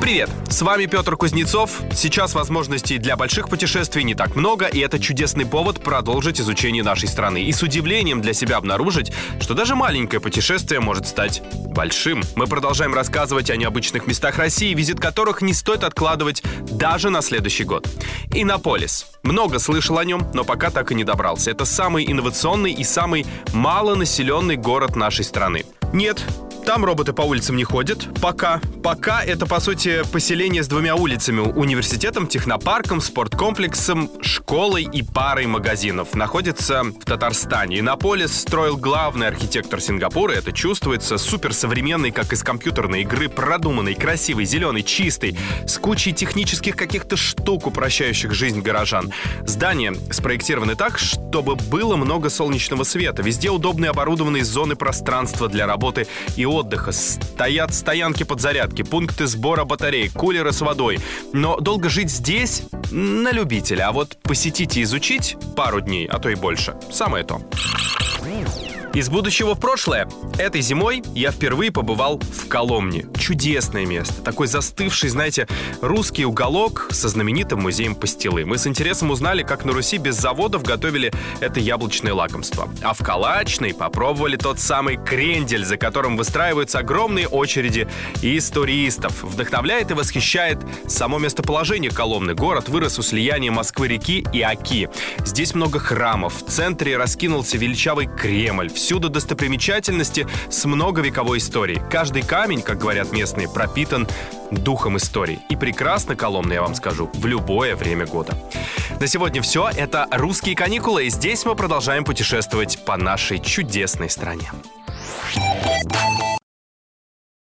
Привет, с вами Петр Кузнецов. Сейчас возможностей для больших путешествий не так много, и это чудесный повод продолжить изучение нашей страны. И с удивлением для себя обнаружить, что даже маленькое путешествие может стать большим. Мы продолжаем рассказывать о необычных местах России, визит которых не стоит откладывать даже на следующий год. Иннополис. Много слышал о нем, но пока так и не добрался. Это самый инновационный и самый малонаселенный город нашей страны. Нет, там роботы по улицам не ходят. Пока. Пока это, по сути, поселение с двумя улицами. Университетом, технопарком, спорткомплексом, школой и парой магазинов. Находится в Татарстане. Иннополис строил главный архитектор Сингапура. Это чувствуется. Суперсовременный, как из компьютерной игры. Продуманный, красивый, зеленый, чистый. С кучей технических каких-то штук, упрощающих жизнь горожан. Здания спроектированы так, чтобы было много солнечного света. Везде удобные оборудованные зоны пространства для работы и отдыха, стоят стоянки подзарядки, пункты сбора батарей, кулеры с водой. Но долго жить здесь на любителя, а вот посетить и изучить пару дней, а то и больше, самое то. Из будущего в прошлое. Этой зимой я впервые побывал в Коломне. Чудесное место. Такой застывший, знаете, русский уголок со знаменитым музеем пастилы. Мы с интересом узнали, как на Руси без заводов готовили это яблочное лакомство. А в Калачной попробовали тот самый крендель, за которым выстраиваются огромные очереди из туристов. Вдохновляет и восхищает само местоположение Коломны. Город вырос у слияния Москвы-реки и Оки. Здесь много храмов. В центре раскинулся величавый Кремль Всюду достопримечательности с многовековой историей. Каждый камень, как говорят местные, пропитан духом истории. И прекрасно Коломна, я вам скажу, в любое время года. На сегодня все. Это «Русские каникулы», и здесь мы продолжаем путешествовать по нашей чудесной стране.